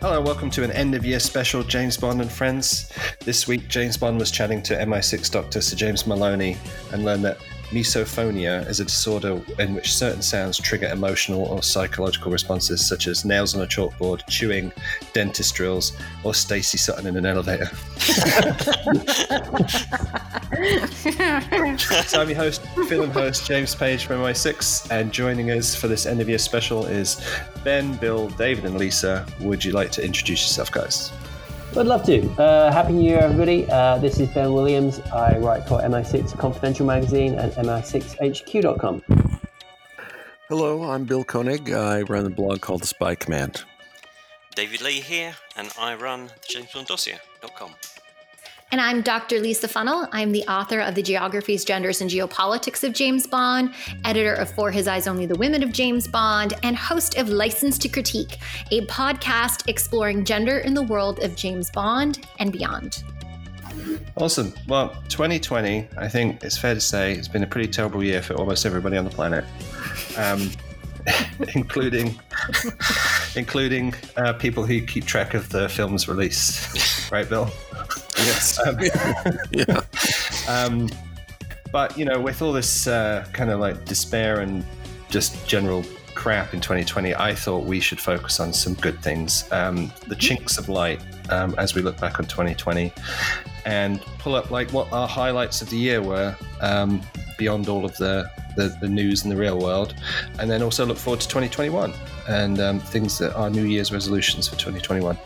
Hello, welcome to an end of year special James Bond and Friends. This week, James Bond was chatting to MI6 Doctor Sir James Molony and learned that misophonia is a disorder in which certain sounds trigger emotional or psychological responses, such as nails on a chalkboard, chewing, dentist drills, or Stacey Sutton in an elevator. so I'm your host, film host James Page from MI6, and joining us for this end of year special is Ben, Bill, David, and Lisa. Would you like to introduce yourself, guys? I'd love to. Uh, Happy New Year, everybody. Uh, this is Ben Williams. I write for MI6 Confidential Magazine and MI6HQ.com. Hello, I'm Bill Koenig. I run a blog called The Spy Command. David Leigh here, and I run JamesBondDossier.com. And I'm Dr. Lisa Funnell. I'm the author of The Geographies, Genders, and Geopolitics of James Bond, editor of For His Eyes Only the Women of James Bond, and host of License to Critique, a podcast exploring gender in the world of James Bond and beyond. Awesome. Well, 2020, I think it's fair to say, it's been a pretty terrible year for almost everybody on the planet, um, including including uh, people who keep track of the film's release. Right, Bill? Yes. Um, yeah. Um, but you know, with all this uh, kind of like despair and just general crap in 2020, I thought we should focus on some good things, um, the chinks of light, um, as we look back on 2020, and pull up like what our highlights of the year were um, beyond all of the, the, the news in the real world, and then also look forward to 2021 and um, things that are New Year's resolutions for 2021.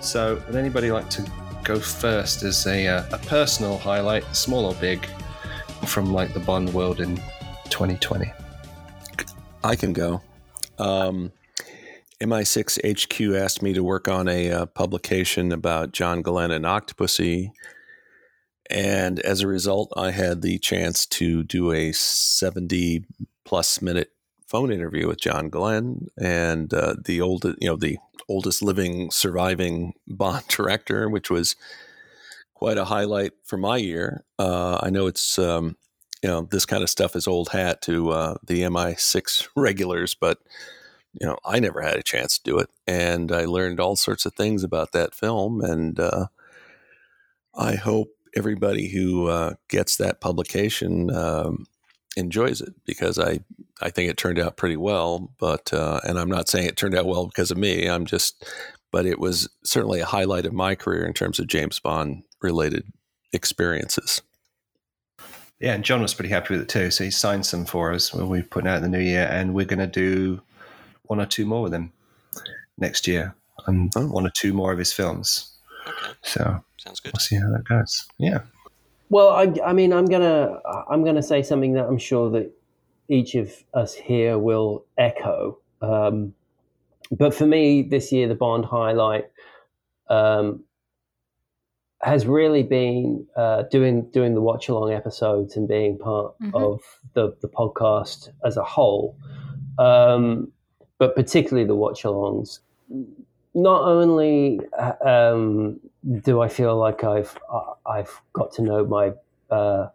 So, would anybody like to go first as a, uh, a personal highlight, small or big, from like the Bond world in 2020? I can go. Um, MI6 HQ asked me to work on a uh, publication about John Glenn and Octopussy. And as a result, I had the chance to do a 70 plus minute phone interview with John Glenn and uh, the old, you know, the oldest living surviving Bond director, which was quite a highlight for my year. Uh, I know it's um, you know this kind of stuff is old hat to uh, the MI6 regulars, but you know I never had a chance to do it, and I learned all sorts of things about that film, and uh, I hope everybody who uh, gets that publication um, enjoys it because I I think it turned out pretty well. But uh, and I'm not saying it turned out well because of me. I'm just, but it was certainly a highlight of my career in terms of James Bond related experiences. Yeah, and John was pretty happy with it too. So he signed some for us when we put out in the new year, and we're going to do one or two more with him next year, and oh. one or two more of his films. Okay. So sounds good. We'll see how that goes. Yeah. Well, I, I mean, I'm gonna I'm gonna say something that I'm sure that each of us here will echo. Um, but for me, this year, the Bond highlight um, has really been uh, doing doing the watch along episodes and being part mm-hmm. of the the podcast as a whole, um, but particularly the watch alongs. Not only um, do I feel like I've I've got to know my uh,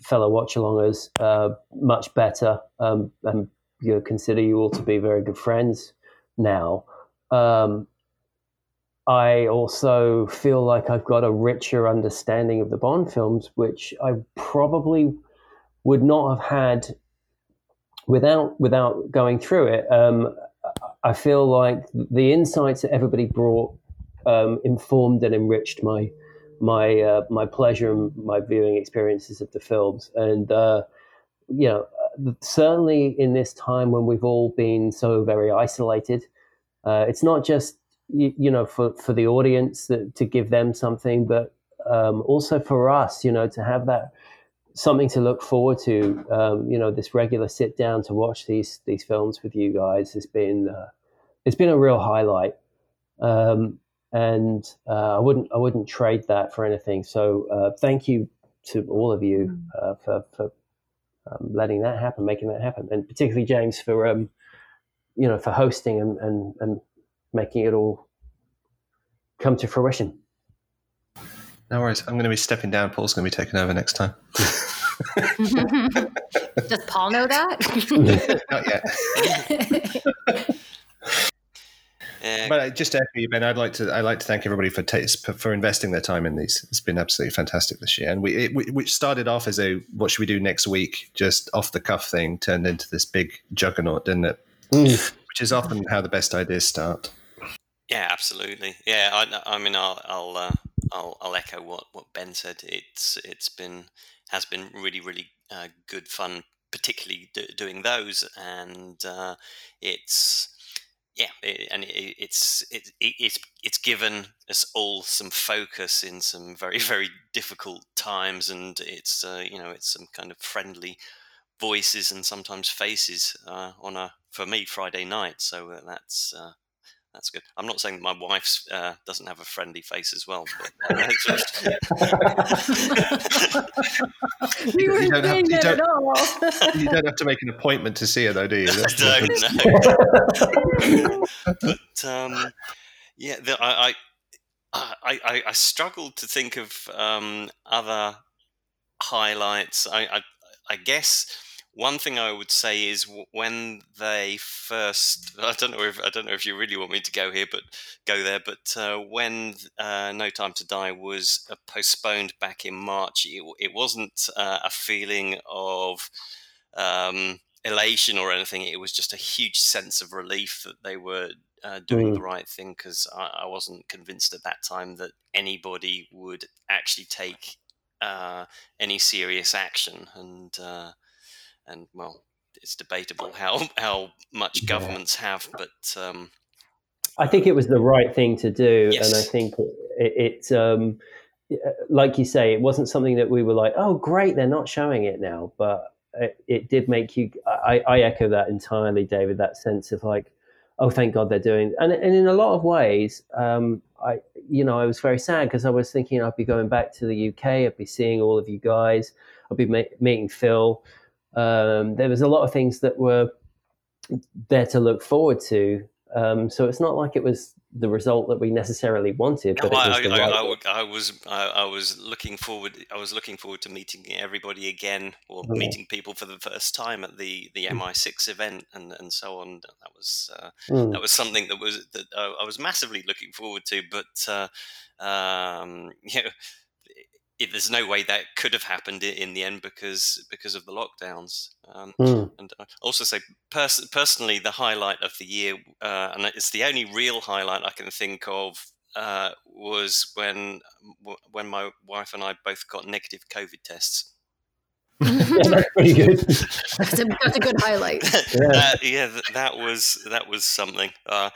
fellow watch alongers uh, much better, um, and you know, consider you all to be very good friends now. Um, I also feel like I've got a richer understanding of the Bond films, which I probably would not have had without without going through it. Um, I feel like the insights that everybody brought um, informed and enriched my my uh, my pleasure and my viewing experiences of the films, and uh, you know, certainly in this time when we've all been so very isolated, uh, it's not just you, you, know for for the audience that, to give them something, but um, also for us, you know, to have that something to look forward to. Um, you know, this regular sit down to watch these these films with you guys has been uh, it's been a real highlight. Um, and uh, I wouldn't I wouldn't trade that for anything. So uh, thank you to all of you mm. uh, for, for um, letting that happen, making that happen, and particularly James for um, you know for hosting and, and and making it all come to fruition. No worries. I'm going to be stepping down. Paul's going to be taking over next time. Does Paul know that? Not yet. But uh, just to echo you, Ben, I'd like to I'd like to thank everybody for ta- for investing their time in these. It's been absolutely fantastic this year, and we it, we, we started off as a what should we do next week, just off the cuff thing, turned into this big juggernaut, didn't it? Mm. Which is often how the best ideas start. Yeah, absolutely. Yeah, I, I mean, I'll I'll, uh, I'll I'll echo what, what Ben said. It's it's been has been really really uh, good fun, particularly do, doing those, and uh, it's yeah, it, and it, it's it, it's it's given us all some focus in some very very difficult times, and it's uh, you know it's some kind of friendly voices and sometimes faces uh, on a for me Friday night. So uh, that's uh, that's good. I'm not saying that my wife uh, doesn't have a friendly face as well. But, uh, just... we weren't don't have- saying you that at don't- all. You don't have to make an appointment to see her, though, do you? I That's the- don't know. but um, yeah, the, I, I, I, I, I struggled to think of um, other highlights. I, I, I guess one thing I would say is when they first. I don't know if I don't know if you really want me to go here, but go there. But uh, when uh, No Time to Die was uh, postponed back in March, it, it wasn't uh, a feeling of. Um, elation or anything. It was just a huge sense of relief that they were uh, doing Mm. the right thing because I, I wasn't convinced at that time that anybody would actually take uh, any serious action. And uh, and well, it's debatable how how much Yeah. governments have, but um, I think it was the right thing to do, Yes. and I think it's. it um, like you say, it wasn't something that we were like, "Oh, great, they're not showing it now," but it, it did make you. I, I echo that entirely, David. That sense of like, "Oh, thank God they're doing," and and in a lot of ways, um, I you know I was very sad because I was thinking I'd be going back to the UK, I'd be seeing all of you guys, I'd be ma- meeting Phil. Um, there was a lot of things that were there to look forward to. Um, so it's not like it was the result that we necessarily wanted, but No, was I, I, right. I, I was I, was looking forward. I was looking forward to meeting everybody again, or Yeah. meeting people for the first time at the the MI6 event, and, and so on. That was uh, Mm. that was something that was that I was massively looking forward to. But uh, um, you know, it, there's no way that could have happened in the end because because of the lockdowns. Um, Mm. and I also say pers- personally, the highlight of the year, uh, and it's the only real highlight I can think of, uh, was when when my wife and I both got negative COVID tests. Yeah, that's pretty good. that's, a, that's a good highlight. Yeah. that, yeah, th- that was that was something. Uh,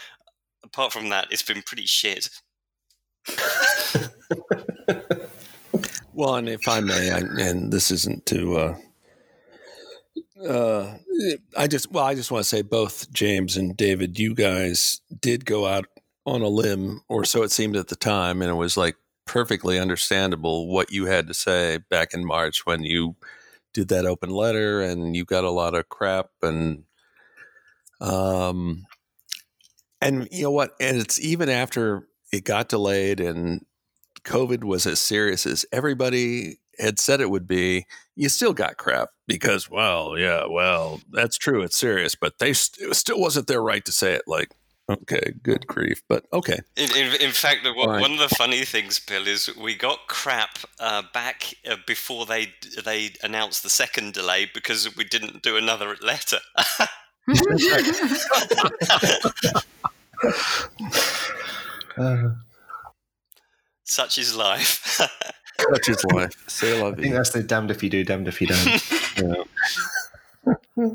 apart from that, it's been pretty shit. Well, and if I may, I, and this isn't to, uh, uh, I just, well, I just want to say both James and David, you guys did go out on a limb, or so it seemed at the time, and it was like perfectly understandable what you had to say back in March when you did that open letter, and you got a lot of crap, and um, and you know what, and it's even after it got delayed and COVID was as serious as everybody had said it would be, you still got crap because, well, yeah, well, that's true. It's serious, but they st- it still wasn't their right to say it. Like, okay, good grief, but okay. In, in, in fact, one Right. one of the funny things, Bill, is we got crap uh, back uh, before they they announced the second delay because we didn't do another letter. Uh, Such is life. Such is life. Say la I think vie. that's the damned if you do, damned if you don't. Yeah.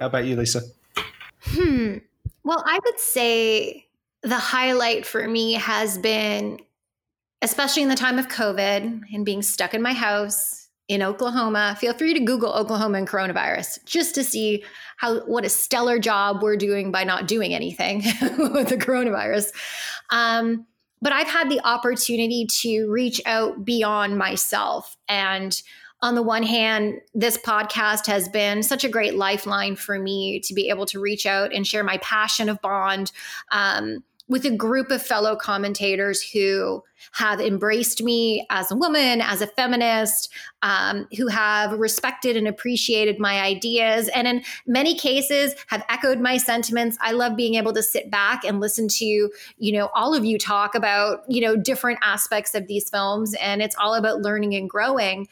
How about you, Lisa? Hmm. Well, I would say the highlight for me has been, especially in the time of COVID and being stuck in my house in Oklahoma. Feel free to Google Oklahoma and coronavirus just to see how what a stellar job we're doing by not doing anything with the coronavirus. Um, but I've had the opportunity to reach out beyond myself. And on the one hand, this podcast has been such a great lifeline for me to be able to reach out and share my passion of Bond um, with a group of fellow commentators who have embraced me as a woman, as a feminist, um, who have respected and appreciated my ideas, and in many cases have echoed my sentiments. I love being able to sit back and listen to you know all of you talk about you know different aspects of these films, and it's all about learning and growing.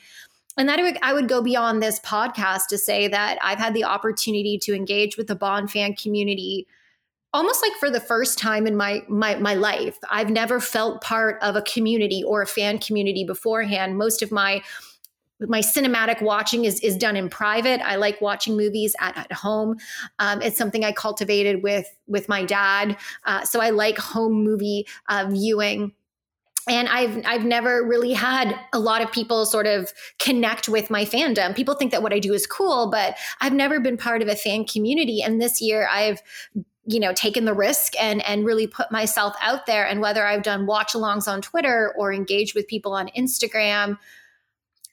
And that I would go beyond this podcast to say that I've had the opportunity to engage with the Bond fan community almost like for the first time in my my my life. I've never felt part of a community or a fan community beforehand. Most of my my cinematic watching is is done in private. I like watching movies at, at home. Um, it's something I cultivated with with my dad. Uh, so I like home movie uh, viewing and I've I've never really had a lot of people sort of connect with my fandom. People think that what I do is cool, but I've never been part of a fan community. And this year, I've you know taken the risk and and really put myself out there. And whether i've done watch alongs on twitter or engaged with people on instagram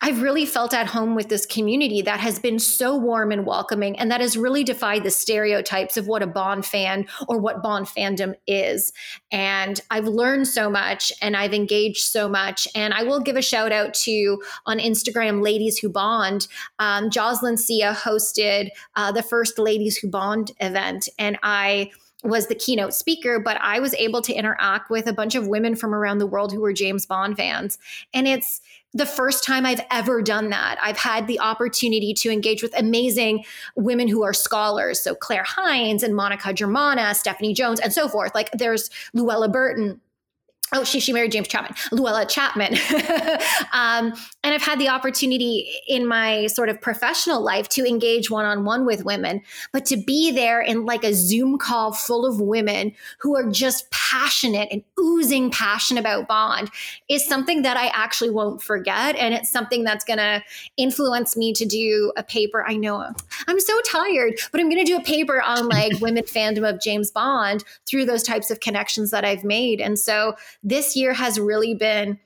I've really felt at home with this community that has been so warm and welcoming and that has really defied the stereotypes of what a Bond fan or what Bond fandom is. And I've learned so much and I've engaged so much. And I will give a shout out to on Instagram, Ladies Who Bond. Um, Jocelyn Sia hosted uh, the first Ladies Who Bond event. And I was the keynote speaker, but I was able to interact with a bunch of women from around the world who were James Bond fans. And it's, the first time I've ever done that. I've had the opportunity to engage with amazing women who are scholars. So Claire Hines and Monica Germana, Stephanie Jones, and so forth. Like there's Llewella Burton Oh, she she married James Chapman, Llewella Chapman, um, and I've had the opportunity in my sort of professional life to engage one on one with women, but to be there in like a Zoom call full of women who are just passionate and oozing passion about Bond is something that I actually won't forget, and it's something that's going to influence me to do a paper. I know I'm so tired, but I'm going to do a paper on like women fandom of James Bond through those types of connections that I've made, and so this year has really been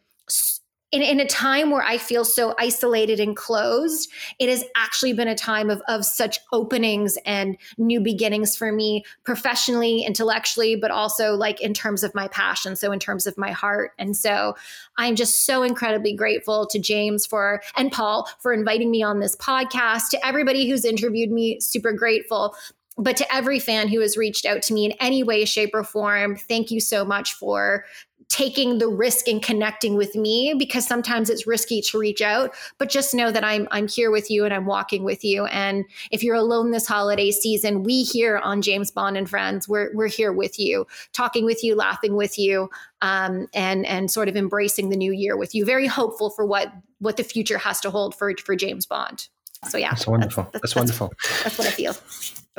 in, in, a time where I feel so isolated and closed, it has actually been a time of, of such openings and new beginnings for me professionally, intellectually, but also like in terms of my passion. So, in terms of my heart. And so, I'm just so incredibly grateful to James for and Paul for inviting me on this podcast, to everybody who's interviewed me, super grateful but to every fan who has reached out to me in any way, shape, or form, thank you so much for taking the risk and connecting with me because sometimes it's risky to reach out but just know that I'm I'm here with you and I'm walking with you. And if you're alone this holiday season we here on James Bond and Friends we're we're here with you talking with you laughing with you um, and and sort of embracing the new year with you. Very hopeful for what what the future has to hold for for James Bond. So yeah that's wonderful. that's, that's, that's wonderful. that's what I feel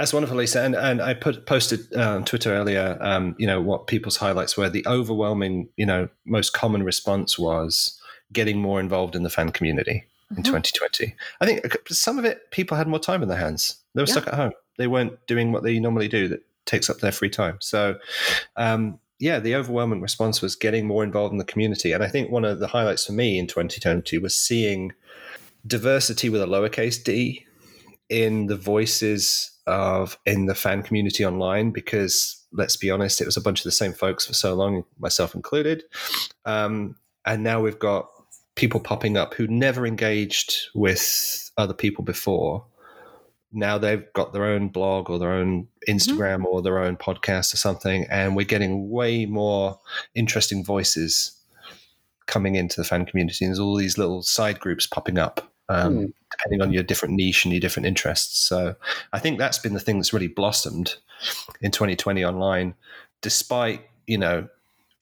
that's wonderful, Lisa. And and I put posted uh, on Twitter earlier, um, you know, what people's highlights were. The overwhelming, you know, most common response was getting more involved in the fan community mm-hmm. in 2020. I think uh, some of it, people had more time in their hands. They were yeah. stuck at home. They weren't doing what they normally do that takes up their free time. So, um, yeah, the overwhelming response was getting more involved in the community. And I think one of the highlights for me in 2020 was seeing diversity with a lowercase d in the voices of in the fan community online because let's be honest, it was a bunch of the same folks for so long, myself included. Um, and now we've got people popping up who never engaged with other people before. Now they've got their own blog or their own Instagram mm-hmm. or their own podcast or something, and we're getting way more interesting voices coming into the fan community. And there's all these little side groups popping up um, mm. Depending on your different niche and your different interests. So I think that's been the thing that's really blossomed in 2020 online, despite you know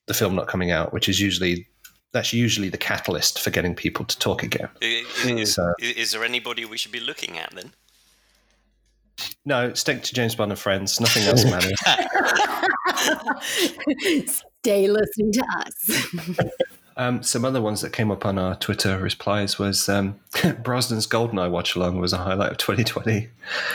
the film not coming out, which is usually that's usually the catalyst for getting people to talk again. Is, hmm. so, is there anybody we should be looking at then? No, stick to James Bond and Friends. Nothing else matters. Stay listening to us. Um, some other ones that came up on our Twitter replies was um, Brosnan's Goldeneye watch along was a highlight of 2020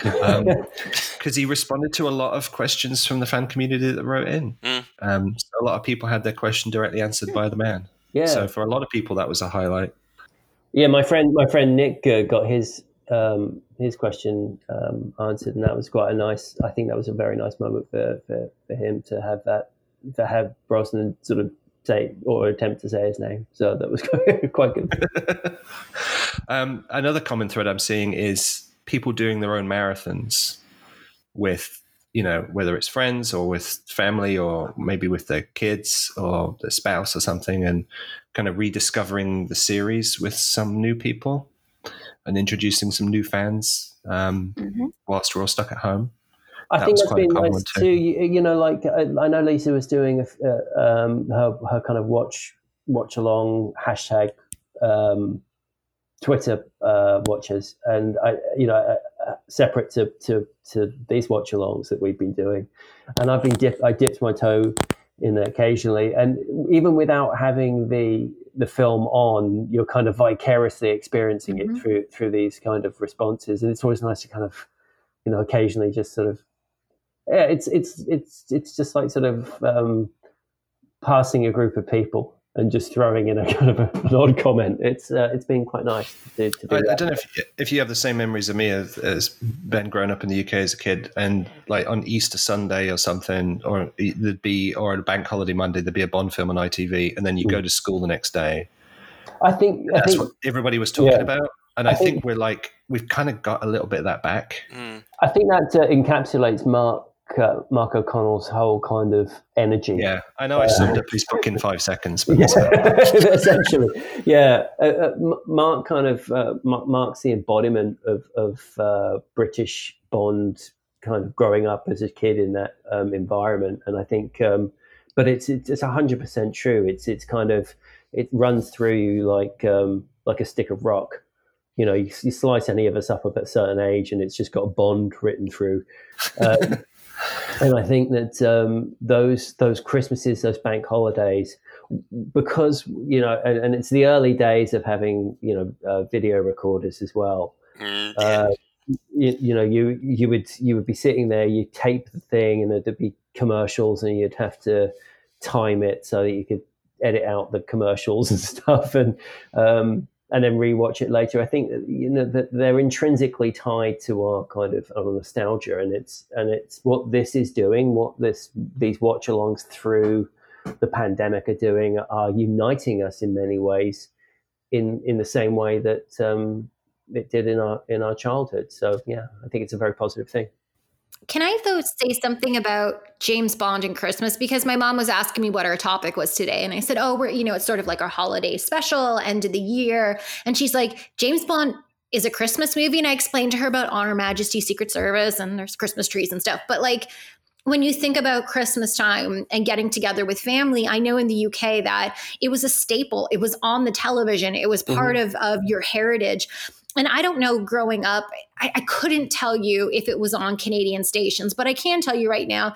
because um, he responded to a lot of questions from the fan community that wrote in. Mm. Um, so a lot of people had their question directly answered by the man. Yeah. So for a lot of people, that was a highlight. Yeah, my friend, my friend Nick uh, got his um, his question um, answered, and that was quite a nice. I think that was a very nice moment for, for, for him to have that to have Brosnan sort of say or attempt to say his name. So that was quite good. um, another common thread I'm seeing is people doing their own marathons with you know whether it's friends or with family or maybe with their kids or their spouse or something and kind of rediscovering the series with some new people and introducing some new fans um, mm-hmm. whilst we're all stuck at home I that think that's been nice too. too. You, know, like I, I, know Lisa was doing a, uh, um, her her kind of watch watch along hashtag um, Twitter uh, watchers, and I, you know, uh, uh, separate to, to to these watch alongs that we've been doing, and I've been dip, I dipped my toe in there occasionally, and even without having the the film on, you're kind of vicariously experiencing mm-hmm. it through through these kind of responses, and it's always nice to kind of, you know, occasionally just sort of yeah, it's it's it's it's just like sort of um, passing a group of people and just throwing in a kind of a, an odd comment. It's uh, it's been quite nice to, to do. I, I, don't know if you, if you have the same memories of me as, as, Ben growing up in the UK as a kid, and like on Easter Sunday or something, or there'd be or a bank holiday Monday, there'd be a Bond film on ITV, and then you mm. go to school the next day. I think that's think, what everybody was talking yeah. about. And I, I think, think, we're like we've kind of got a little bit of that back. Mm. I think that uh, encapsulates Mark uh, Mark O'Connell's whole kind of energy. Yeah, I know I summed up his book in five seconds, but yeah, essentially, yeah. Uh, uh, Mark kind of uh, Mark's the embodiment of, of uh, British Bond, kind of growing up as a kid in that um, environment, and I think, um, but it's it's hundred percent true. It's it's kind of it runs through you like um, like a stick of rock you know, you, you, slice any of us up at a certain age, and it's just got a bond written through. Um, and I think that um, those those Christmases, those bank holidays, because you know, and, and it's the early days of having you know uh, video recorders as well. Mm, uh, you, you, know, you you would you would be sitting there, you tape the thing, and there'd be commercials, and you'd have to time it so that you could edit out the commercials and stuff, and um, and then rewatch it later. I think you know that they're intrinsically tied to our kind of our nostalgia, and it's and it's what this is doing, what this these watch-alongs through the pandemic are doing, are uniting us in many ways, in in the same way that um, it did in our in our childhood. So yeah, I think it's a very positive thing. Can I though say something about James Bond and Christmas because my mom was asking me what our topic was today and I said, "Oh, we're you know, it's sort of like our holiday special, end of the year." And she's like, "James Bond is a Christmas movie." And I explained to her about On Her Majesty Secret Service and there's Christmas trees and stuff. But like when you think about Christmas time and getting together with family, I know in the UK that it was a staple. It was on the television. It was part mm-hmm. of, of your heritage and I don't know growing up, I, I, couldn't tell you if it was on Canadian stations, but I can tell you right now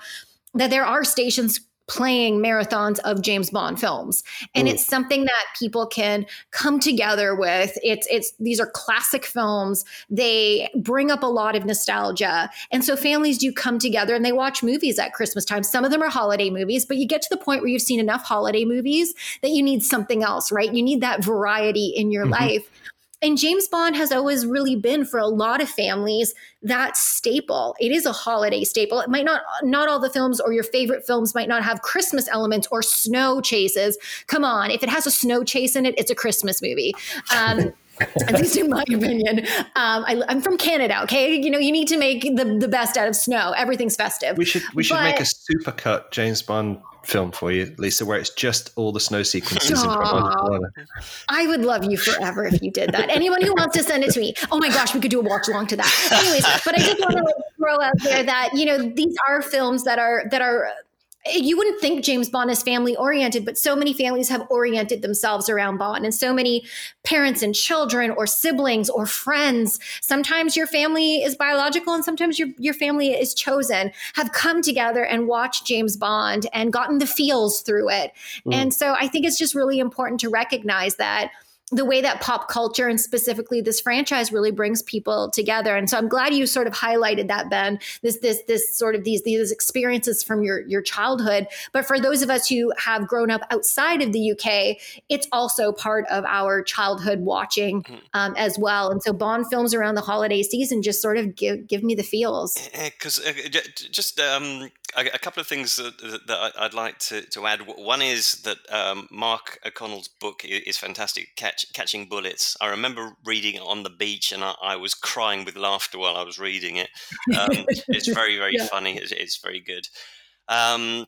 that there are stations playing marathons of James Bond films. And it's something that people can come together with. It's it's these are classic films. They bring up a lot of nostalgia. And so families do come together and they watch movies at Christmas time. Some of them are holiday movies, but you get to the point where you've seen enough holiday movies that you need something else, right? You need that variety in your mm-hmm. life. And James Bond has always really been for a lot of families that staple. It is a holiday staple. It might not not all the films or your favorite films might not have Christmas elements or snow chases. Come on, if it has a snow chase in it, it's a Christmas movie. Um, at least in my opinion. Um, I, am from Canada. Okay, you know you need to make the, the best out of snow. Everything's festive. We should we should but, make a supercut James Bond film for you, Lisa, where it's just all the snow sequences. I would love you forever if you did that. Anyone who wants to send it to me. Oh my gosh, we could do a watch along to that. Anyways, but I just want to throw out there that you know these are films that are that are you wouldn't think James Bond is family oriented, but so many families have oriented themselves around Bond, and so many parents and children, or siblings, or friends. Sometimes your family is biological, and sometimes your your family is chosen. Have come together and watched James Bond and gotten the feels through it, mm. and so I think it's just really important to recognize that the way that pop culture and specifically this franchise really brings people together. And so i'm glad you sort of highlighted that ben this this this sort of these these experiences from your your childhood. But for those of us who have grown up outside of the uk it's also part of our childhood watching mm-hmm. um, as well. And so bond films around the holiday season just sort of give give me the feels. Because uh, just um, a, couple of things that, that, I'd like to, to add. One is that um, Mark O'Connell's book is fantastic, Catch, Catching Bullets. I remember reading it on the beach and I, I was crying with laughter while I was reading it. Um, it's very, very yeah. funny. It's, it's, very good. Um,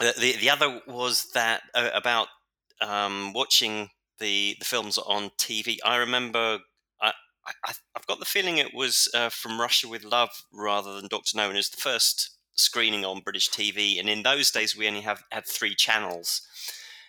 the, the other was that uh, about um, watching the, the films on TV. I remember I, I, have got the feeling it was uh, from Russia with Love rather than Doctor No, and it's the first screening on British TV, and in those days we only have had three channels,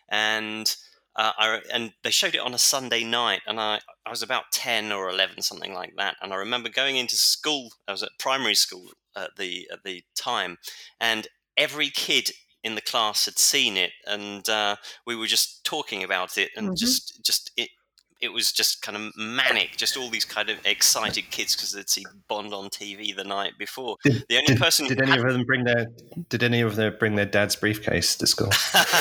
and uh, I, and they showed it on a Sunday night, and I I was about ten or eleven, something like that, and I remember going into school. I was at primary school at the at the time, and every kid in the class had seen it, and uh, we were just talking about it, and mm-hmm. just just it it was just kind of manic, just all these kind of excited kids because they'd seen Bond on TV the night before. Did, the only did, person did any had, of them bring their did any of them bring their dad's briefcase to school?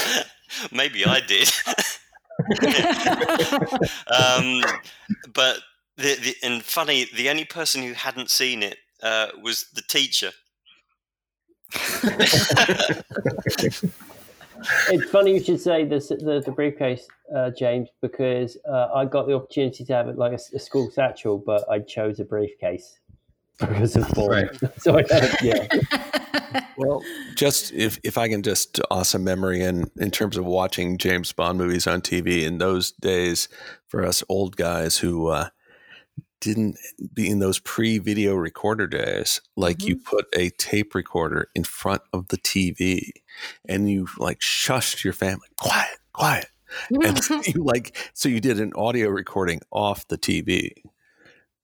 Maybe I did. um, but the, the, and funny, the only person who hadn't seen it uh, was the teacher. it's funny you should say this, the, the briefcase, uh, James, because uh, I got the opportunity to have it like a, a, school satchel, but I chose a briefcase because of form. Right. so I had, yeah. well, just if, if I can just awesome memory in, in terms of watching James Bond movies on TV in those days for us old guys who uh, didn't be in those pre-video recorder days like mm-hmm. you put a tape recorder in front of the TV and you like shushed your family quiet quiet. And you like so you did an audio recording off the TV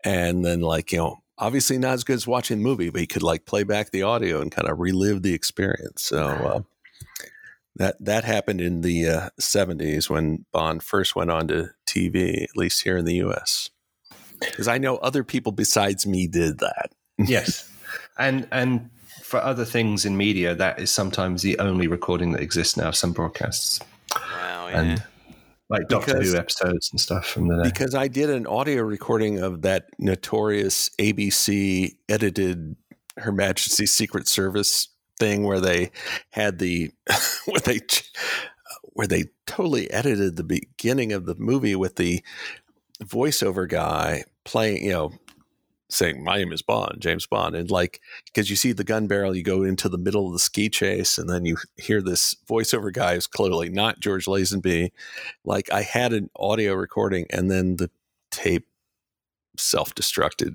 and then like you know obviously not as good as watching the movie but you could like play back the audio and kind of relive the experience. So uh, that that happened in the uh, 70s when Bond first went on to TV at least here in the US because I know other people besides me did that. yes, and and for other things in media, that is sometimes the only recording that exists now. Some broadcasts, wow, yeah. and like Doctor because, Who episodes and stuff from the day. Because I did an audio recording of that notorious ABC edited Her Majesty's Secret Service thing where they had the where they where they totally edited the beginning of the movie with the voiceover guy playing, you know, saying, My name is Bond, James Bond. And like, because you see the gun barrel, you go into the middle of the ski chase, and then you hear this voiceover guy who's clearly not George Lazenby. Like, I had an audio recording, and then the tape self destructed.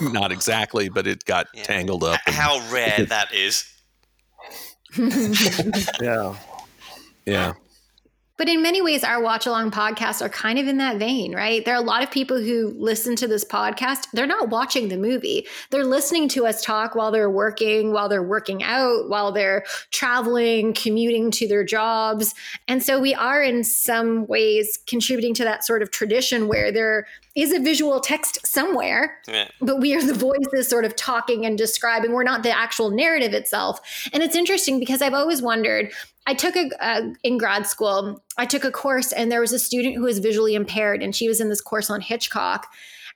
Not exactly, but it got yeah. tangled up. How rare that is. yeah. Yeah. But in many ways, our watch along podcasts are kind of in that vein, right? There are a lot of people who listen to this podcast. They're not watching the movie. They're listening to us talk while they're working, while they're working out, while they're traveling, commuting to their jobs. And so we are in some ways contributing to that sort of tradition where there is a visual text somewhere, yeah. but we are the voices sort of talking and describing. We're not the actual narrative itself. And it's interesting because I've always wondered I took a, a, in grad school. I took a course, and there was a student who was visually impaired, and she was in this course on Hitchcock.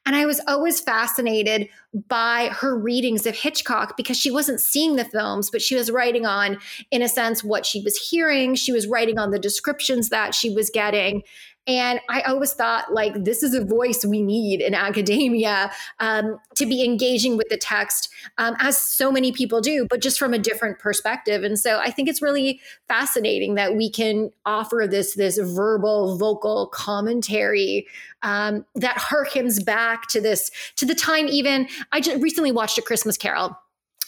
And I was always fascinated by her readings of Hitchcock because she wasn't seeing the films, but she was writing on, in a sense, what she was hearing. She was writing on the descriptions that she was getting. And I always thought, like, this is a voice we need in academia um, to be engaging with the text, um, as so many people do, but just from a different perspective. And so I think it's really fascinating that we can offer this this verbal, vocal commentary um, that harkens back to this to the time. Even I just recently watched A Christmas Carol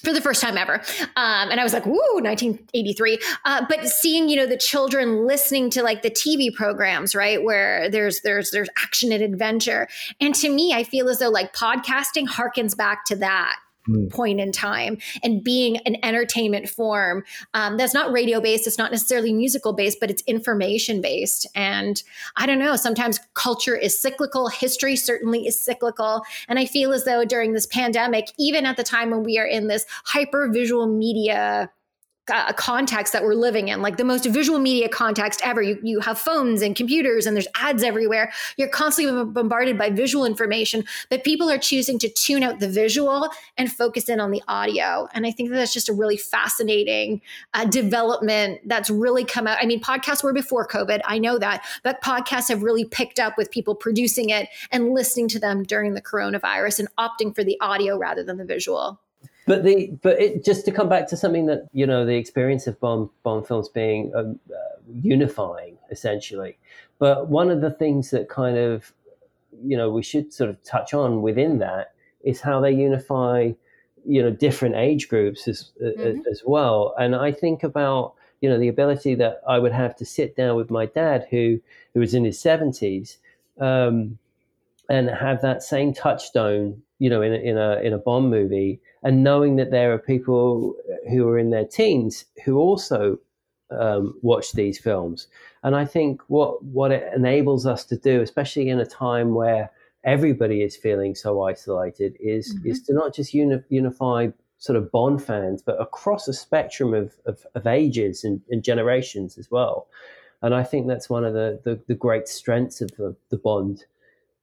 for the first time ever. Um, and I was like, woo, 1983. Uh, but seeing, you know, the children listening to like the TV programs, right, where there's there's there's action and adventure. And to me, I feel as though like podcasting harkens back to that mm. point in time and being an entertainment form um, that's not radio based it's not necessarily musical based but it's information based and i don't know sometimes culture is cyclical history certainly is cyclical and i feel as though during this pandemic even at the time when we are in this hyper visual media uh, context that we're living in, like the most visual media context ever. You, you have phones and computers and there's ads everywhere. You're constantly bombarded by visual information, but people are choosing to tune out the visual and focus in on the audio. And I think that that's just a really fascinating uh, development that's really come out. I mean, podcasts were before COVID, I know that, but podcasts have really picked up with people producing it and listening to them during the coronavirus and opting for the audio rather than the visual. But the but it, just to come back to something that you know the experience of Bond Bond films being um, uh, unifying essentially. But one of the things that kind of you know we should sort of touch on within that is how they unify you know different age groups as mm-hmm. as well. And I think about you know the ability that I would have to sit down with my dad who who was in his seventies. Um, and have that same touchstone, you know, in a, in a in a Bond movie, and knowing that there are people who are in their teens who also um, watch these films. And I think what what it enables us to do, especially in a time where everybody is feeling so isolated, is mm-hmm. is to not just uni- unify sort of Bond fans, but across a spectrum of, of, of ages and, and, generations as well. And I think that's one of the, the, the great strengths of the, the Bond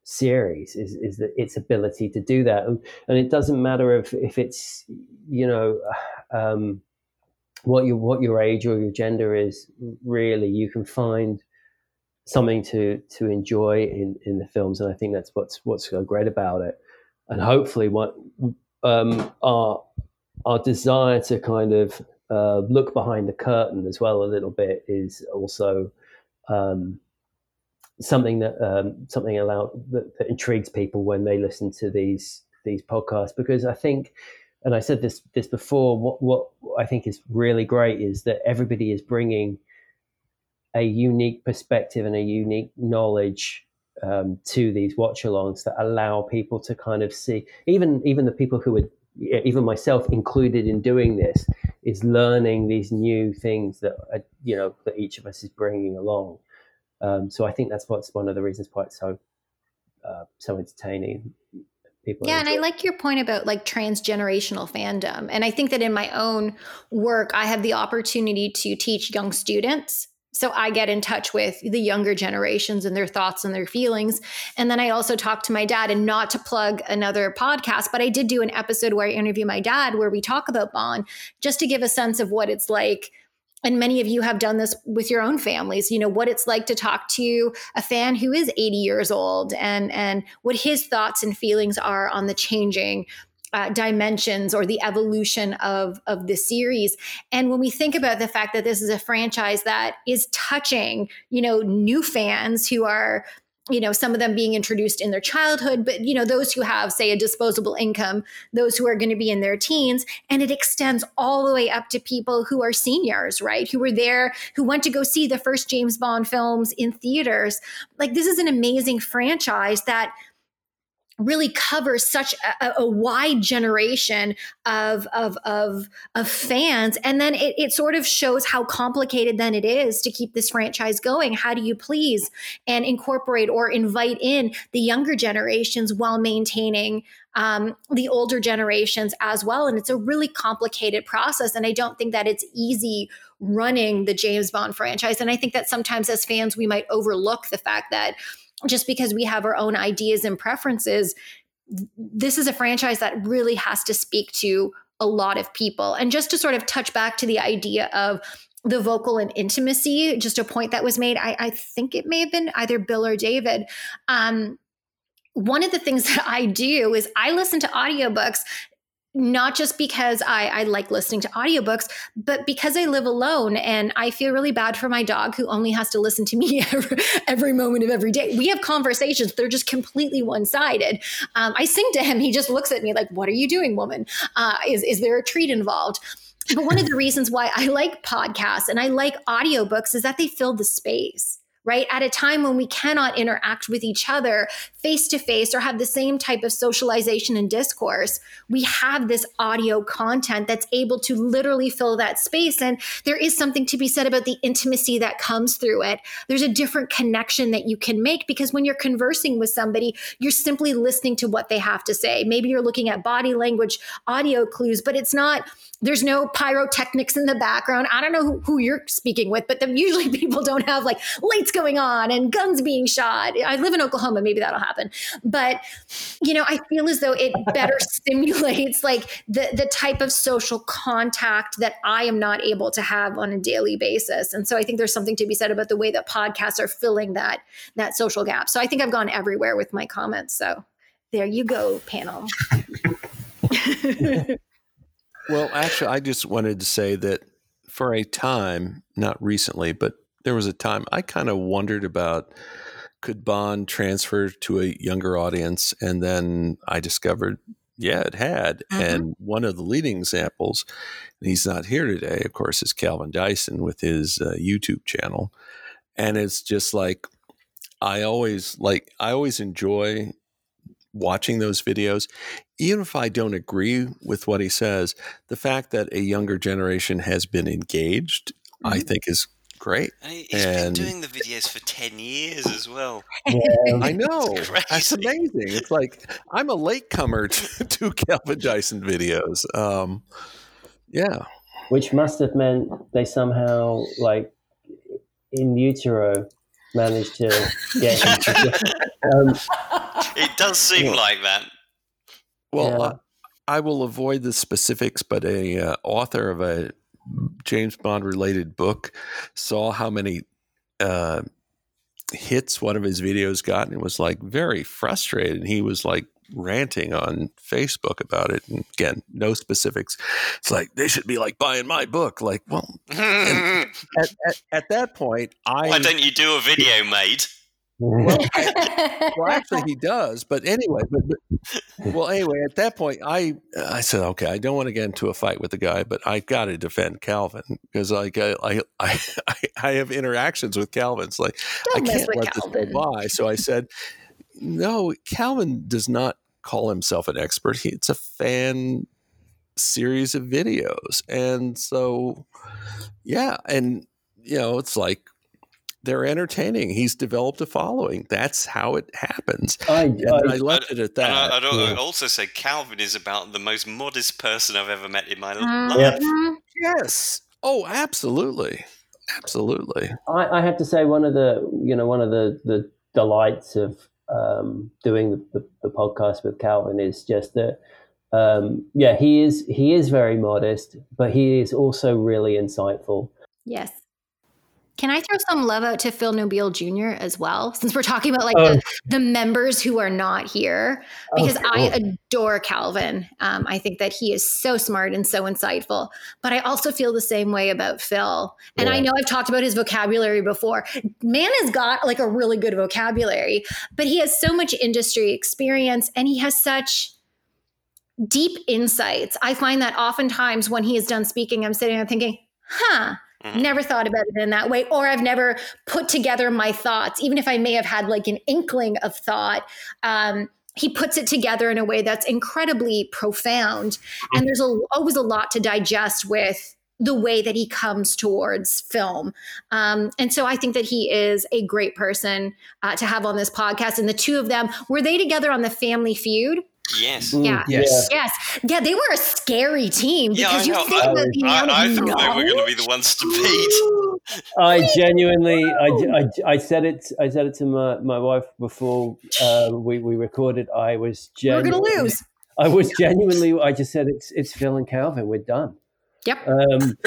series is is that its ability to do that. And, and it doesn't matter if if it's you know um, what your what your age or your gender is really you can find something to to enjoy in in the films. And i think that's what's what's so great about it. And hopefully what um, our our desire to kind of uh, look behind the curtain as well a little bit is also um, something that um, something allow, that, that, intrigues people when they listen to these these podcasts because I think, and I said this this before, what what I think is really great is that everybody is bringing a unique perspective and a unique knowledge um, to these watch-alongs that allow people to kind of see even even the people who would even myself included in doing this is learning these new things that uh, you know that each of us is bringing along um, so I think that's what's one of the reasons why it's so uh, so entertaining. People yeah, and I like your point about like transgenerational fandom. And I think that in my own work, I have the opportunity to teach young students so I get in touch with the younger generations and their thoughts and their feelings. And then I also talk to my dad, and not to plug another podcast, but I did do an episode where I interview my dad where we talk about Bond just to give a sense of what it's like and many of you have done this with your own families you know what it's like to talk to a fan who is 80 years old and and what his thoughts and feelings are on the changing uh, dimensions or the evolution of of the series. And when we think about the fact that this is a franchise that is touching you know new fans who are you know some of them being introduced in their childhood but you know those who have say a disposable income those who are going to be in their teens and it extends all the way up to people who are seniors right? Who were there who went to go see the first James Bond films in theaters. Like this is an amazing franchise that really covers such a, a, wide generation of, of, of, of fans. And then it, it sort of shows how complicated then it is to keep this franchise going. How do you please and incorporate or invite in the younger generations while maintaining um, the older generations as well? And it's a really complicated process. And I don't think that it's easy running the James Bond franchise. And I think that sometimes as fans, we might overlook the fact that just because we have our own ideas and preferences, this is a franchise that really has to speak to a lot of people. And just to sort of touch back to the idea of the vocal and intimacy, just a point that was made, I, I think it may have been either Bill or David. Um, one of the things that I do is I listen to audiobooks not just because I, I like listening to audiobooks, but because I live alone and I feel really bad for my dog who only has to listen to me every, every moment of every day. We have conversations, they're just completely one sided. Um, I sing to him, he just looks at me like, What are you doing, woman? Uh, is, is there a treat involved? But one of the reasons why I like podcasts and I like audiobooks is that they fill the space right? At a time when we cannot interact with each other face to face or have the same type of socialization and discourse, we have this audio content that's able to literally fill that space. And there is something to be said about the intimacy that comes through it. There's a different connection that you can make because when you're conversing with somebody, you're simply listening to what they have to say. Maybe you're looking at body language, audio clues, but it's not there's no pyrotechnics in the background. I don't know who, who you're speaking with, but the, usually people don't have like lights going on and guns being shot. I live in Oklahoma, maybe that'll happen. But you know, I feel as though it better stimulates like the the type of social contact that I am not able to have on a daily basis. And so I think there's something to be said about the way that podcasts are filling that that social gap. So I think I've gone everywhere with my comments. So there you go, panel. Well, actually, I just wanted to say that for a time, not recently, but there was a time I kind of wondered about could Bond transfer to a younger audience, and then I discovered, yeah, it had. Mm-hmm. And one of the leading examples, he's not here today, of course, is Calvin Dyson with his uh, YouTube channel, and it's just like I always like I always enjoy watching those videos, even if I don't agree with what he says, the fact that a younger generation has been engaged, mm-hmm. I think is great. And he's and, been doing the videos for 10 years as well. Yeah, I know. That's amazing. It's like I'm a latecomer to, to Calvin Dyson videos. Um, yeah. Which must have meant they somehow, like, in utero, managed to get um, it does seem yeah. like that. Well, yeah. I, I, will avoid the specifics, but a uh, author of a James Bond related book saw how many uh, hits one of his videos got and was like very frustrated. And he was like ranting on Facebook about it. And again, no specifics. It's like they should be like buying my book. Like, well, at, at, at, that point, I why don't you do a video, mate? Well, well, actually, he does. But anyway, but, but, well, anyway, at that point, I I said, okay, I don't want to get into a fight with the guy, but I got to defend Calvin because like I, I I I have interactions with Calvin. It's like don't I can't let Calvin. this go by. So I said, no, Calvin does not call himself an expert. He, it's a fan series of videos, and so yeah, and you know, it's like they're entertaining. He's developed a following. That's how it happens. I, I, I left it at that. I, I'd, yeah. also say Calvin is about the most modest person I've ever met in my mm-hmm. life. Yeah. Yes. Oh, absolutely, absolutely. I, have to say one of the you know one of the the delights of um, doing the, the, the, podcast with Calvin is just that. Um, yeah, he is he is very modest, but he is also really insightful. Yes. Can I throw some love out to Phil Nobile Jr. as well, since we're talking about like the, oh. the members who are not here? Oh, because oh, cool. I adore Calvin. Um, I think that he is so smart and so insightful. But I also feel the same way about Phil. And yeah. I know I've talked about his vocabulary before. Man has got like a really good vocabulary, but he has so much industry experience and he has such deep insights. I find that oftentimes when he is done speaking, I'm sitting there thinking, huh Mm-hmm. Never thought about it in that way, or I've never put together my thoughts, even if I may have had like an inkling of thought. Um, he puts it together in a way that's incredibly profound, and there's a, always a lot to digest with the way that he comes towards film. Um, and so I think that he is a great person uh, to have on this podcast. And the two of them were they together on the Family Feud? Yes. Yeah. Yes. Yes. Yeah, they were a scary team because yeah, you think I, the I, I thought knowledge? they were going to be the ones to beat. I genuinely, I, I, I, said it, I said it to my, my wife before uh, we, we recorded. I was genuinely, we're going to lose. I was genuinely, I just said it's it's Phil and Calvin. We're done. Yep. Um,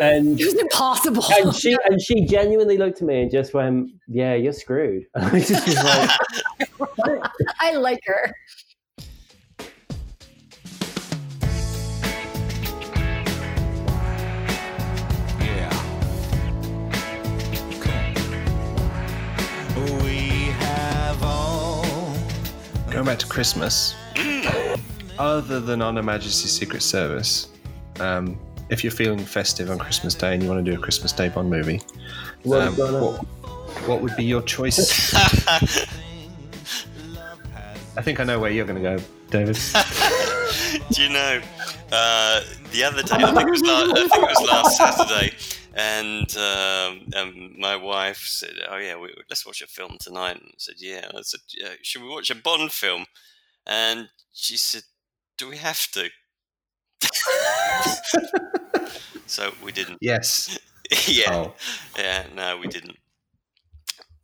and it was impossible. And she and she genuinely looked at me and just went, "Yeah, you're screwed." I just was like, I like her. Back to Christmas, other than on Her Majesty's Secret Service, um, if you're feeling festive on Christmas Day and you want to do a Christmas Day Bond movie, um, what, what would be your choice? I think I know where you're going to go, David. Do you know? Uh, the other day, I think it was last, I think it was last Saturday, and um, um, my wife said, "Oh yeah, we, let's watch a film tonight." And I said, "Yeah." I said, yeah, "Should we watch a Bond film?" And she said, "Do we have to?" so we didn't. Yes. yeah. Oh. Yeah. No, we didn't.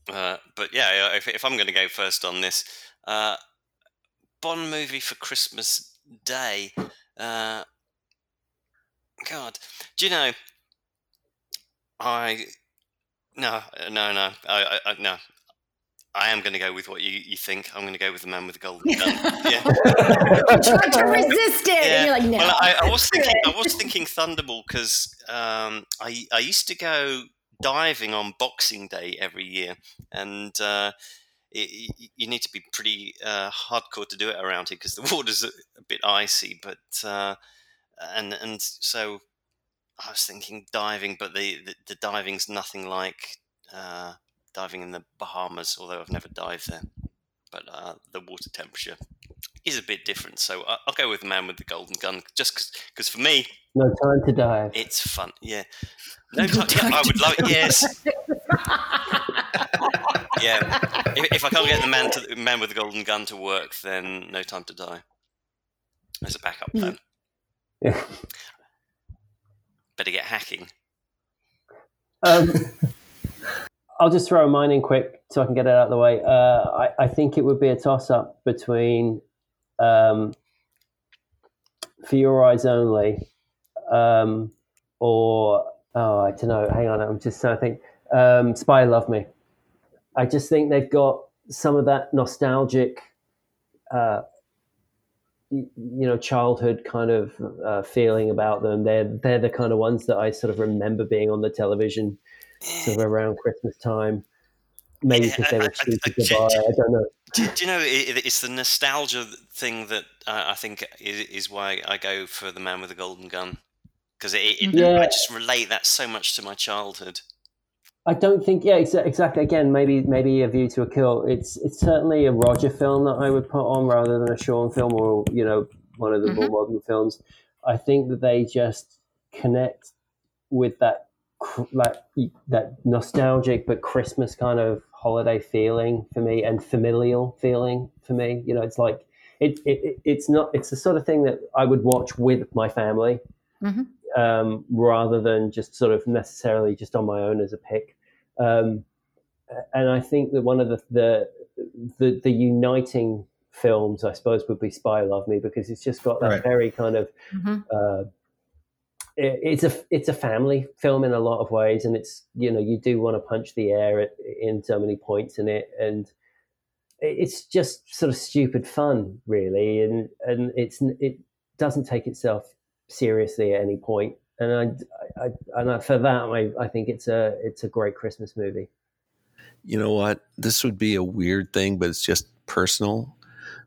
Uh, but yeah, if, if I'm going to go first on this, uh, Bond movie for Christmas Day. Uh, God, do you know? I no, no, no, I, I, no. I am going to go with what you, you think. I'm going to go with the man with the golden gun. Yeah. Tried to resist it, and you're like, no. Well, I, I was thinking, I was thinking Thunderball because um, I I used to go diving on Boxing Day every year, and uh, it- you need to be pretty uh, hardcore to do it around here because the water's a, a bit icy. But uh, and and so I was thinking diving, but the the, the diving's nothing like uh, diving in the Bahamas, although I've never dived there. But uh, the water temperature is a bit different, so I- I'll go with the man with the golden gun, just because for me No time to dive. it's fun. Yeah, no, time, yeah I would love. Yes, yeah. If, if I can't get the man to the man with the golden gun to work, then no time to die. As a backup plan, Yeah. better get hacking. Um, I'll just throw mine in quick so I can get it out of the way. Uh, I, I think it would be a toss up between um, For Your Eyes Only um, or, oh, I don't know. Hang on. I'm just trying to think. Um, Spy Love Me. I just think they've got some of that nostalgic, uh, you know, childhood kind of uh, feeling about them. They're they're the kind of ones that I sort of remember being on the television sort of around Christmas time. Maybe Yeah, because they were cheap I- to buy. I don't know. Do, do you know it, it's the nostalgia thing that uh, I think is, is why I go for the man with the golden gun because it, it, Yeah. I just relate that so much to my childhood. I don't think. Yeah, exa- exactly. Again, maybe maybe a View to a Kill. It's it's certainly a Roger film that I would put on rather than a Sean film or you know one of the more modern films. I think that they just connect with that like that nostalgic but Christmas kind of holiday feeling for me and familial feeling for me. You know, it's like it, it it- it's not it's the sort of thing that I would watch with my family Mhm. Um, rather than just sort of necessarily just on my own as a pick. Um, and I think that one of the, the the the uniting films, I suppose, would be Spy Love Me because it's just got that Right. very kind of Mhm. uh, it, it's a it's a family film in a lot of ways, and it's you know you do want to punch the air at, in so many points in it, and it's just sort of stupid fun, really, and and it's it doesn't take itself seriously at any point, and I, I, and I, for that I, I think it's a it's a great Christmas movie. You know what? This would be a weird thing, but it's just personal.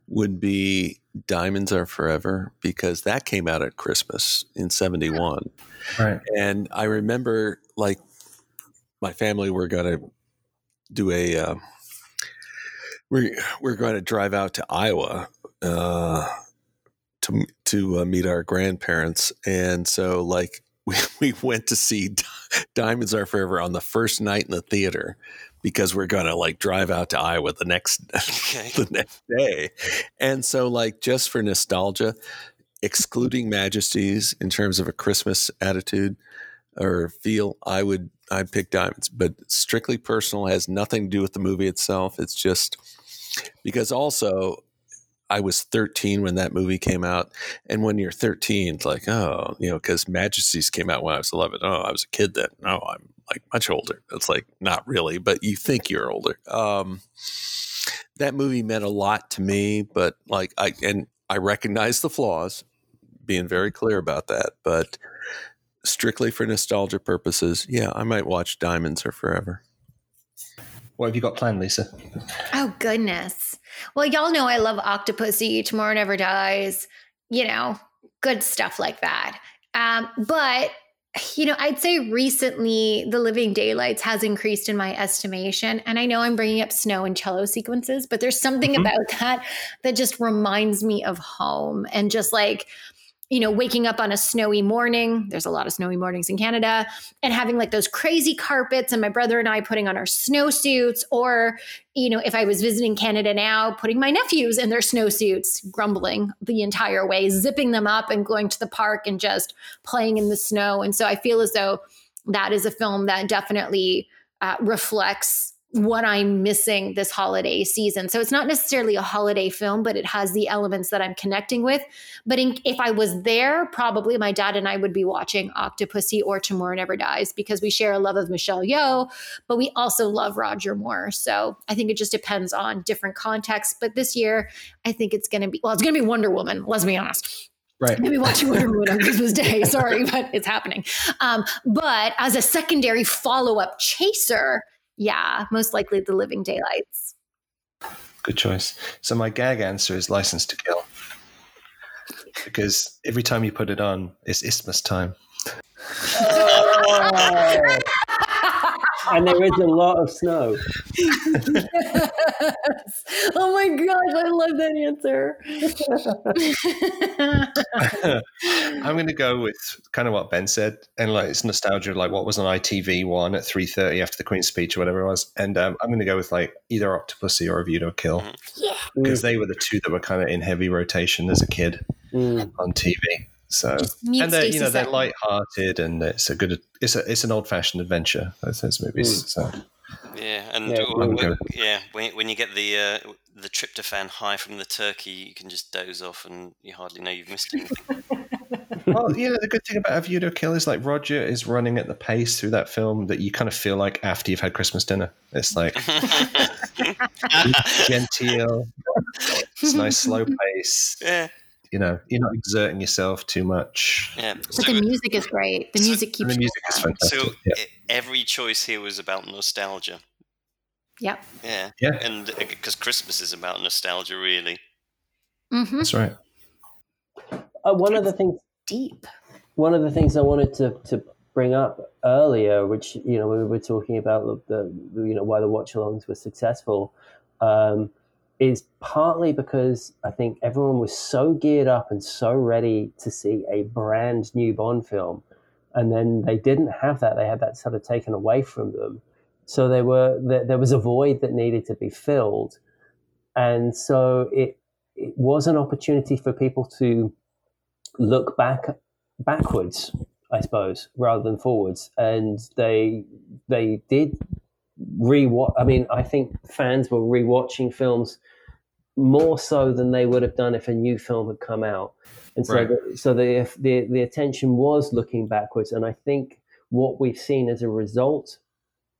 Would be Diamonds Are Forever because that came out at Christmas in 71. Right. And I remember like my family were going to do a, uh, we we're going to drive out to Iowa uh, to, to uh, meet our grandparents. And so like we, we went to see Diamonds Are Forever on the first night in the theater because we're going to like drive out to Iowa the next Okay. the next day. And so, like, just for nostalgia, excluding Majesties in terms of a Christmas attitude or feel, I would I pick Diamonds. But strictly personal has nothing to do with the movie itself. It's just because also I was 13 when that movie came out, and when you're 13, it's like, oh, you know, because Majesties came out when I was 11. Oh, I was a kid then. No, I'm like much older. It's like not really, but you think you're older. Um, that movie meant a lot to me, but like I and I recognize the flaws, being very clear about that, but strictly for nostalgia purposes, yeah, I might watch Diamonds Are Forever. What have you got planned, Lisa? Oh goodness. Well, y'all know I love Octopussy, Tomorrow Never Dies, you know, good stuff like that. Um, but you know, I'd say recently the Living Daylights has increased in my estimation. And I know I'm bringing up snow and cello sequences, but there's something mm-hmm. about that that just reminds me of home and just like, you know, waking up on a snowy morning. There's a lot of snowy mornings in Canada, and having like those crazy carpets, and my brother and I putting on our snowsuits. Or, you know, if I was visiting Canada now, putting my nephews in their snowsuits, grumbling the entire way, zipping them up and going to the park and just playing in the snow. And so I feel as though that is a film that definitely uh, reflects what I'm missing this holiday season. So it's not necessarily a holiday film, but it has the elements that I'm connecting with. But in, if I was there, probably my dad and I would be watching Octopussy or Tomorrow Never Dies because we share a love of Michelle Yeoh, but we also love Roger Moore. So I think it just depends on different contexts. But this year, I think it's going to be, well, it's going to be Wonder Woman, let's be honest. Right. Maybe watching Wonder Woman on Christmas Day. Sorry, but it's happening. Um, but as a secondary follow up chaser, yeah, most likely the living daylights. Good choice. So my gag answer is license to kill. Because every time you put it on, it's Isthmus time. Oh and there is a lot of snow. yes. Oh my gosh, I love that answer. I'm going to go with kind of what Ben said, and like it's nostalgia, like what was on ITV one at 3:30 after the Queen's speech or whatever it was, and um, I'm going to go with like either Octopussy or A View to a Kill, yeah, because they were the two that were kind of in heavy rotation as a kid mm. on TV. So and they're you know they're light-hearted and it's a good it's a it's an old-fashioned adventure. Those, those movies. Mm. So yeah, and yeah, when, yeah, when, when you get the uh, the tryptophan high from the turkey, you can just doze off and you hardly know you've missed anything. well, you know, the good thing about A View to Kill is like Roger is running at the pace through that film that you kind of feel like after you've had Christmas dinner. It's like genteel, it's nice slow pace. Yeah you know you're not exerting yourself too much. Yeah, but so, the music is great. The music keeps. The music is fantastic. So yeah. every choice here was about nostalgia. Yep. Yeah. Yeah. And because uh, Christmas is about nostalgia, really. Mm-hmm. That's right. Uh, one of the things deep. One of the things I wanted to to bring up earlier, which you know we were talking about the, the you know why the watch-alongs were successful. Um, is partly because I think everyone was so geared up and so ready to see a brand new Bond film. And then they didn't have that. They had that sort of taken away from them. So they were there was a void that needed to be filled. And so it it was an opportunity for people to look back backwards, I suppose, rather than forwards. And they they did rewatch. I mean, I think fans were rewatching films more so than they would have done if a new film had come out. And so, right. the, so the, the the attention was looking backwards. And I think what we've seen as a result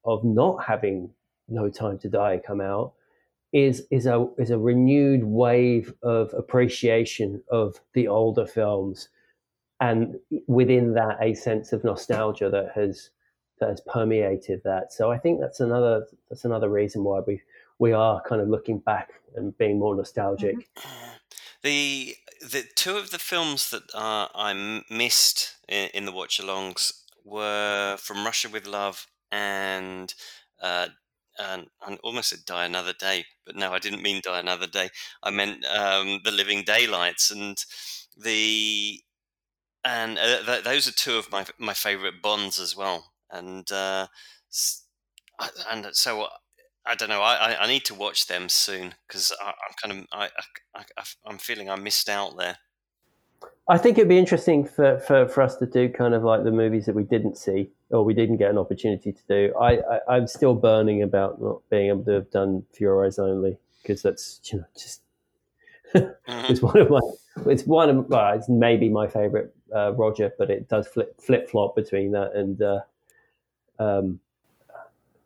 of not having No Time to Die come out is is a is a renewed wave of appreciation of the older films, and within that a sense of nostalgia that has that has permeated that. So I think that's another that's another reason why we we are kind of looking back and being more nostalgic. Mm-hmm. The the two of the films that uh, I missed in, in the watch-alongs were From Russia with Love and uh, and, and almost said Die Another Day, but no, I didn't mean Die Another Day. I meant um, The Living Daylights and the and uh, th- those are two of my my favorite Bonds as well. And uh, and so I don't know. I, I need to watch them soon because I'm kind of I, I, I am feeling I missed out there. I think it'd be interesting for, for, for us to do kind of like the movies that we didn't see or we didn't get an opportunity to do. I, I am still burning about not being able to have done Your Eyes Only because that's you know just mm-hmm. it's one of my it's one of well, it's maybe my favorite uh, Roger, but it does flip flip flop between that and. Uh, um,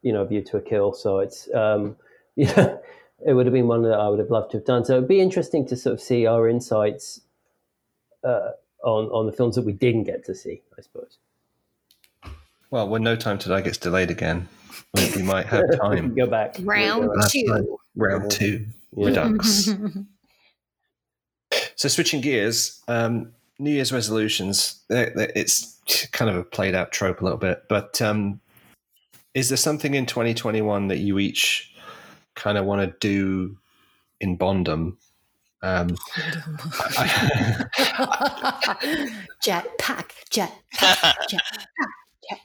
you know, View to a Kill. So it's, um, yeah, it would have been one that I would have loved to have done. So it'd be interesting to sort of see our insights uh, on on the films that we didn't get to see, I suppose. Well, when No Time to Die gets delayed again, we, we might have time. go back. Round go two. Right. Round two. Yeah. Redux. so switching gears, um, New Year's resolutions. It's kind of a played out trope a little bit, but um, is there something in 2021 that you each kind of want to do in Bondom? Um, jetpack, jetpack, jetpack.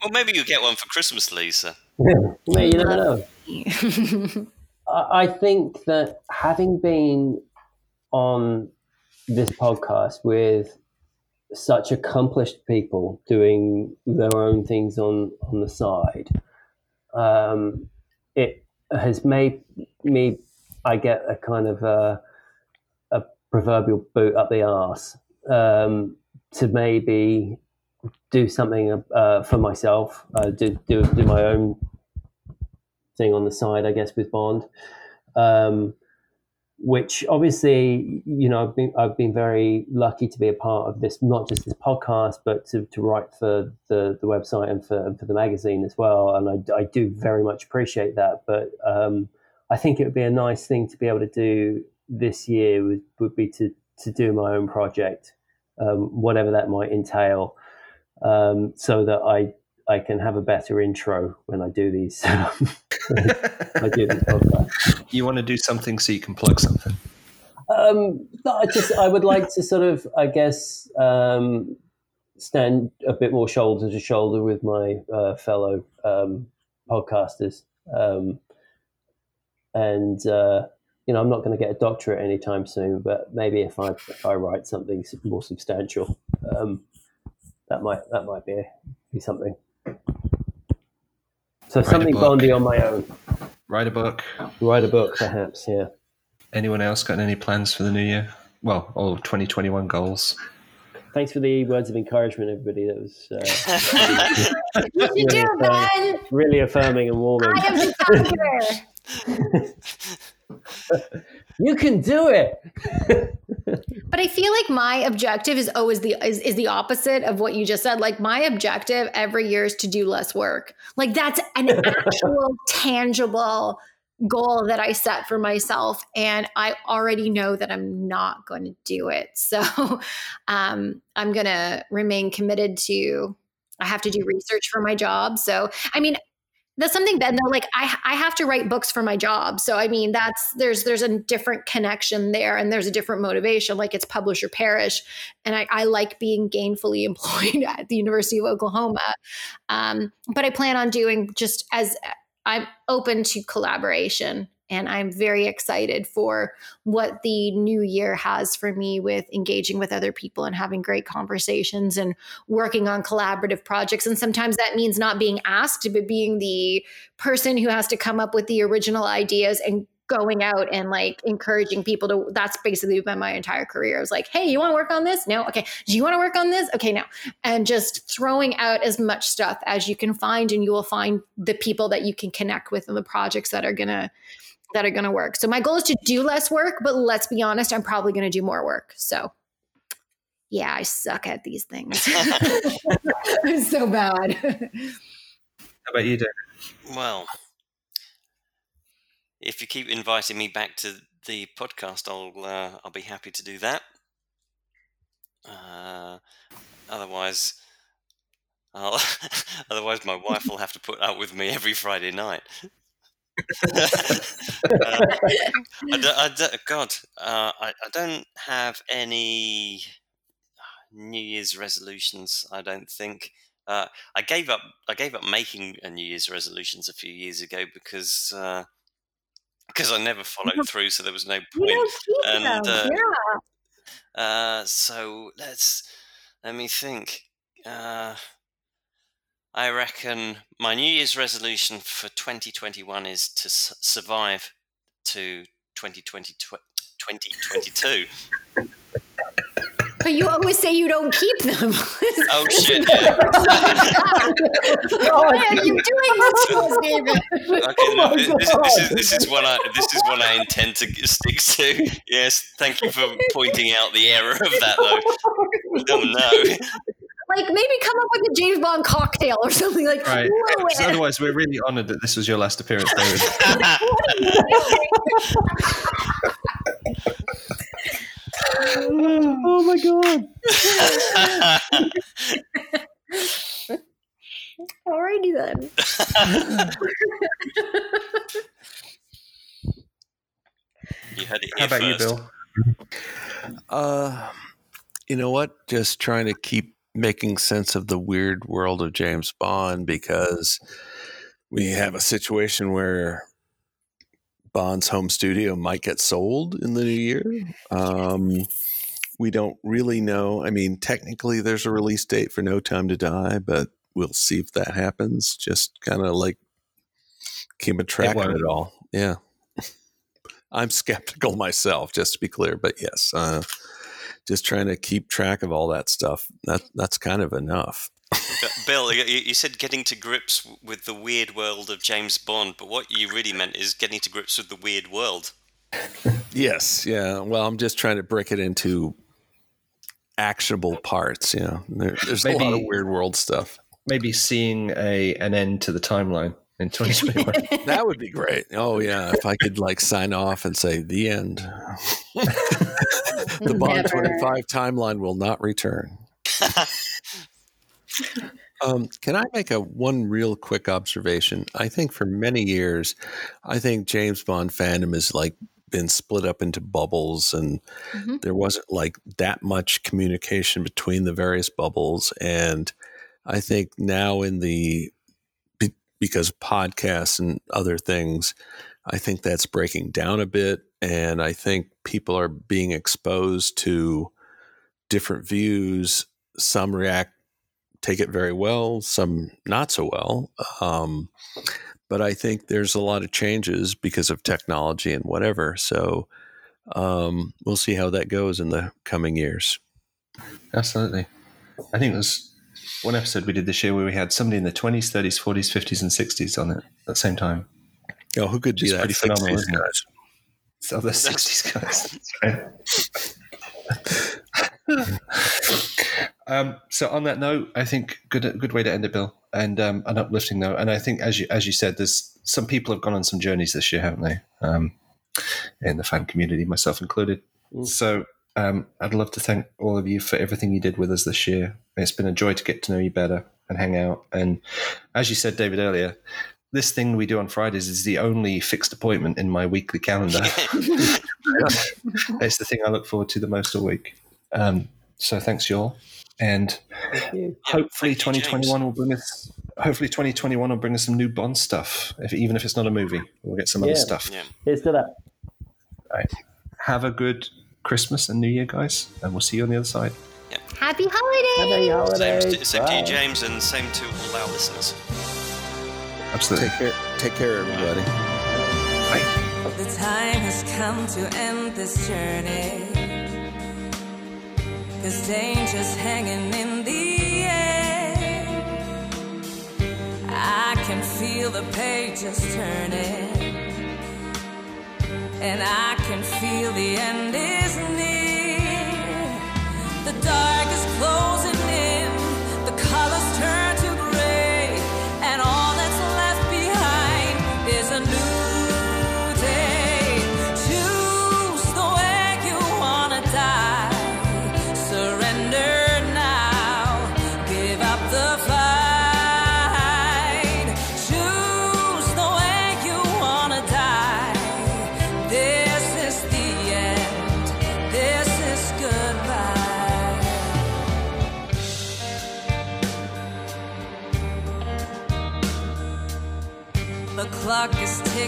Well, maybe you get one for Christmas, Lisa. Yeah, you never know. I think that having been on this podcast with such accomplished people doing their own things on on the side, um, it has made me. I get a kind of a, a proverbial boot up the arse um, to maybe do something uh, for myself, uh, do, do do my own thing on the side, I guess, with Bond. Um, which obviously, you know, I've been I've been very lucky to be a part of this, not just this podcast, but to, to write for the, the website and for and for the magazine as well. And I, I do very much appreciate that. But um, I think it would be a nice thing to be able to do this year would, would be to to do my own project, um, whatever that might entail, um, so that I I can have a better intro when I do these. I do this podcast. You want to do something so you can plug something. Um, I just I would like to sort of I guess um, stand a bit more shoulder to shoulder with my uh, fellow um, podcasters, um, and uh, you know I'm not going to get a doctorate anytime soon, but maybe if I if I write something more substantial, um, that might that might be be something. So Write something Bondy on my own. Write a book. Write a book, perhaps. Yeah. Anyone else got any plans for the new year? Well, all 2021 goals. Thanks for the words of encouragement, everybody. That was uh, really, do, affirming, really affirming and warming. I am the you can do it. but I feel like my objective is always the is, is the opposite of what you just said. Like my objective every year is to do less work. Like that's an actual tangible goal that I set for myself. And I already know that I'm not going to do it. So um, I'm going to remain committed to, I have to do research for my job. So, I mean, that's something ben though like i i have to write books for my job. So i mean that's there's there's a different connection there and there's a different motivation. Like it's publish or perish. And i, I like being gainfully employed at the university of oklahoma. Um, but i plan on doing just as i'm open to collaboration and I'm very excited for what the new year has for me with engaging with other people and having great conversations and working on collaborative projects. And sometimes that means not being asked, but being the person who has to come up with the original ideas and going out and like encouraging people to that's basically been my entire career. I was like, hey, you want to work on this? No. Okay. Do you want to work on this? Okay, no. And just throwing out as much stuff as you can find, and you will find the people that you can connect with and the projects that are gonna that are going to work. So my goal is to do less work, but let's be honest, I'm probably going to do more work. So yeah, I suck at these things. I'm so bad. How about you, David? Well, if you keep inviting me back to the podcast, I'll uh, I'll be happy to do that. Uh, otherwise, I'll, otherwise my wife will have to put up with me every Friday night um, I don't, God, uh, I, I don't have any New Year's resolutions. I don't think. Uh, I gave up. I gave up making a New Year's resolutions a few years ago because uh, because I never followed through, so there was no point. And uh, yeah. Uh, so let's let me think. I reckon my New Year's resolution for 2021 is to survive to 2020, 2022. But you always say you don't keep them. oh shit! Yeah. Why are you doing this to us, David? Okay, oh no, this, this, is this is what I this is what I intend to stick to. Yes, thank you for pointing out the error of that, though. Oh, oh no like maybe come up with a James Bond cocktail or something like. Right. Otherwise, we're really honoured that this was your last appearance, David. Oh my god! Alrighty then. you heard it How here about you. Bill? Uh, you know what? Just trying to keep making sense of the weird world of James Bond because we have a situation where Bond's home studio might get sold in the new year. Um, we don't really know. I mean, technically, there's a release date for No Time to Die, but we'll see if that happens. Just kind of like keeping track of it all. Yeah. I'm skeptical myself, just to be clear, but yes, uh, just trying to keep track of all that stuff. That that's kind of enough. Bill, you, you said getting to grips with the weird world of James Bond, but what you really meant is getting to grips with the weird world. Yes, yeah. Well, I'm just trying to break it into actionable parts. You know, there, there's a lot of weird world stuff. Maybe seeing a an end to the timeline in 2021. That would be great. Oh yeah, if I could like sign off and say the end. the Bond Never. 25 timeline will not return. Um, can I make a one real quick observation? I think for many years, I think James Bond fandom has like been split up into bubbles, and Mhm. there wasn't like that much communication between the various bubbles. And I think now in the be- because podcasts and other things, I think that's breaking down a bit, and I think people are being exposed to different views. Some react take it very well, some not so well. Um, but I think there's a lot of changes because of technology and whatever. So um, we'll see how that goes in the coming years. Absolutely. I think there's one episode we did this year where we had somebody in the 20s, 30s, 40s, 50s, and 60s on it at the same time. Oh, who could be It's that? pretty phenomenal, isn't it? So the 60s guys. um, so on that note, I think good good way to end it, Bill, and um, an uplifting note. And I think, as you as you said, there's some people have gone on some journeys this year, haven't they? Um, in the fan community, myself included. Mm. So um, I'd love to thank all of you for everything you did with us this year. It's been a joy to get to know you better and hang out. And as you said, David earlier, this thing we do on Fridays is the only fixed appointment in my weekly calendar. it's the thing I look forward to the most all week. Um, so thanks, y'all. And Thank you. hopefully thank you, 2021 will bring us. Hopefully 2021 will bring us some new Bond stuff. If, even if it's not a movie, we'll get some other stuff. Yeah. Here's to that. Have a good Christmas and New Year, guys, and we'll see you on the other side. Happy holidays! Happy Same, holidays. to, same to you, James, and same to all our listeners. Absolutely. Take care. Take care, everybody. The time has come to end this journey. Cause danger's hanging in the air. I can feel the pages turning. And I can feel the end is near. The dark is closing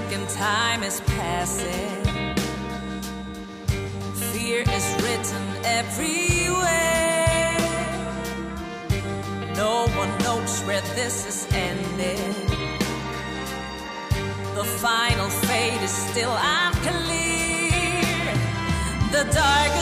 and time is passing. Fear is written everywhere. No one knows where this is ending. The final fate is still unclear. The dark.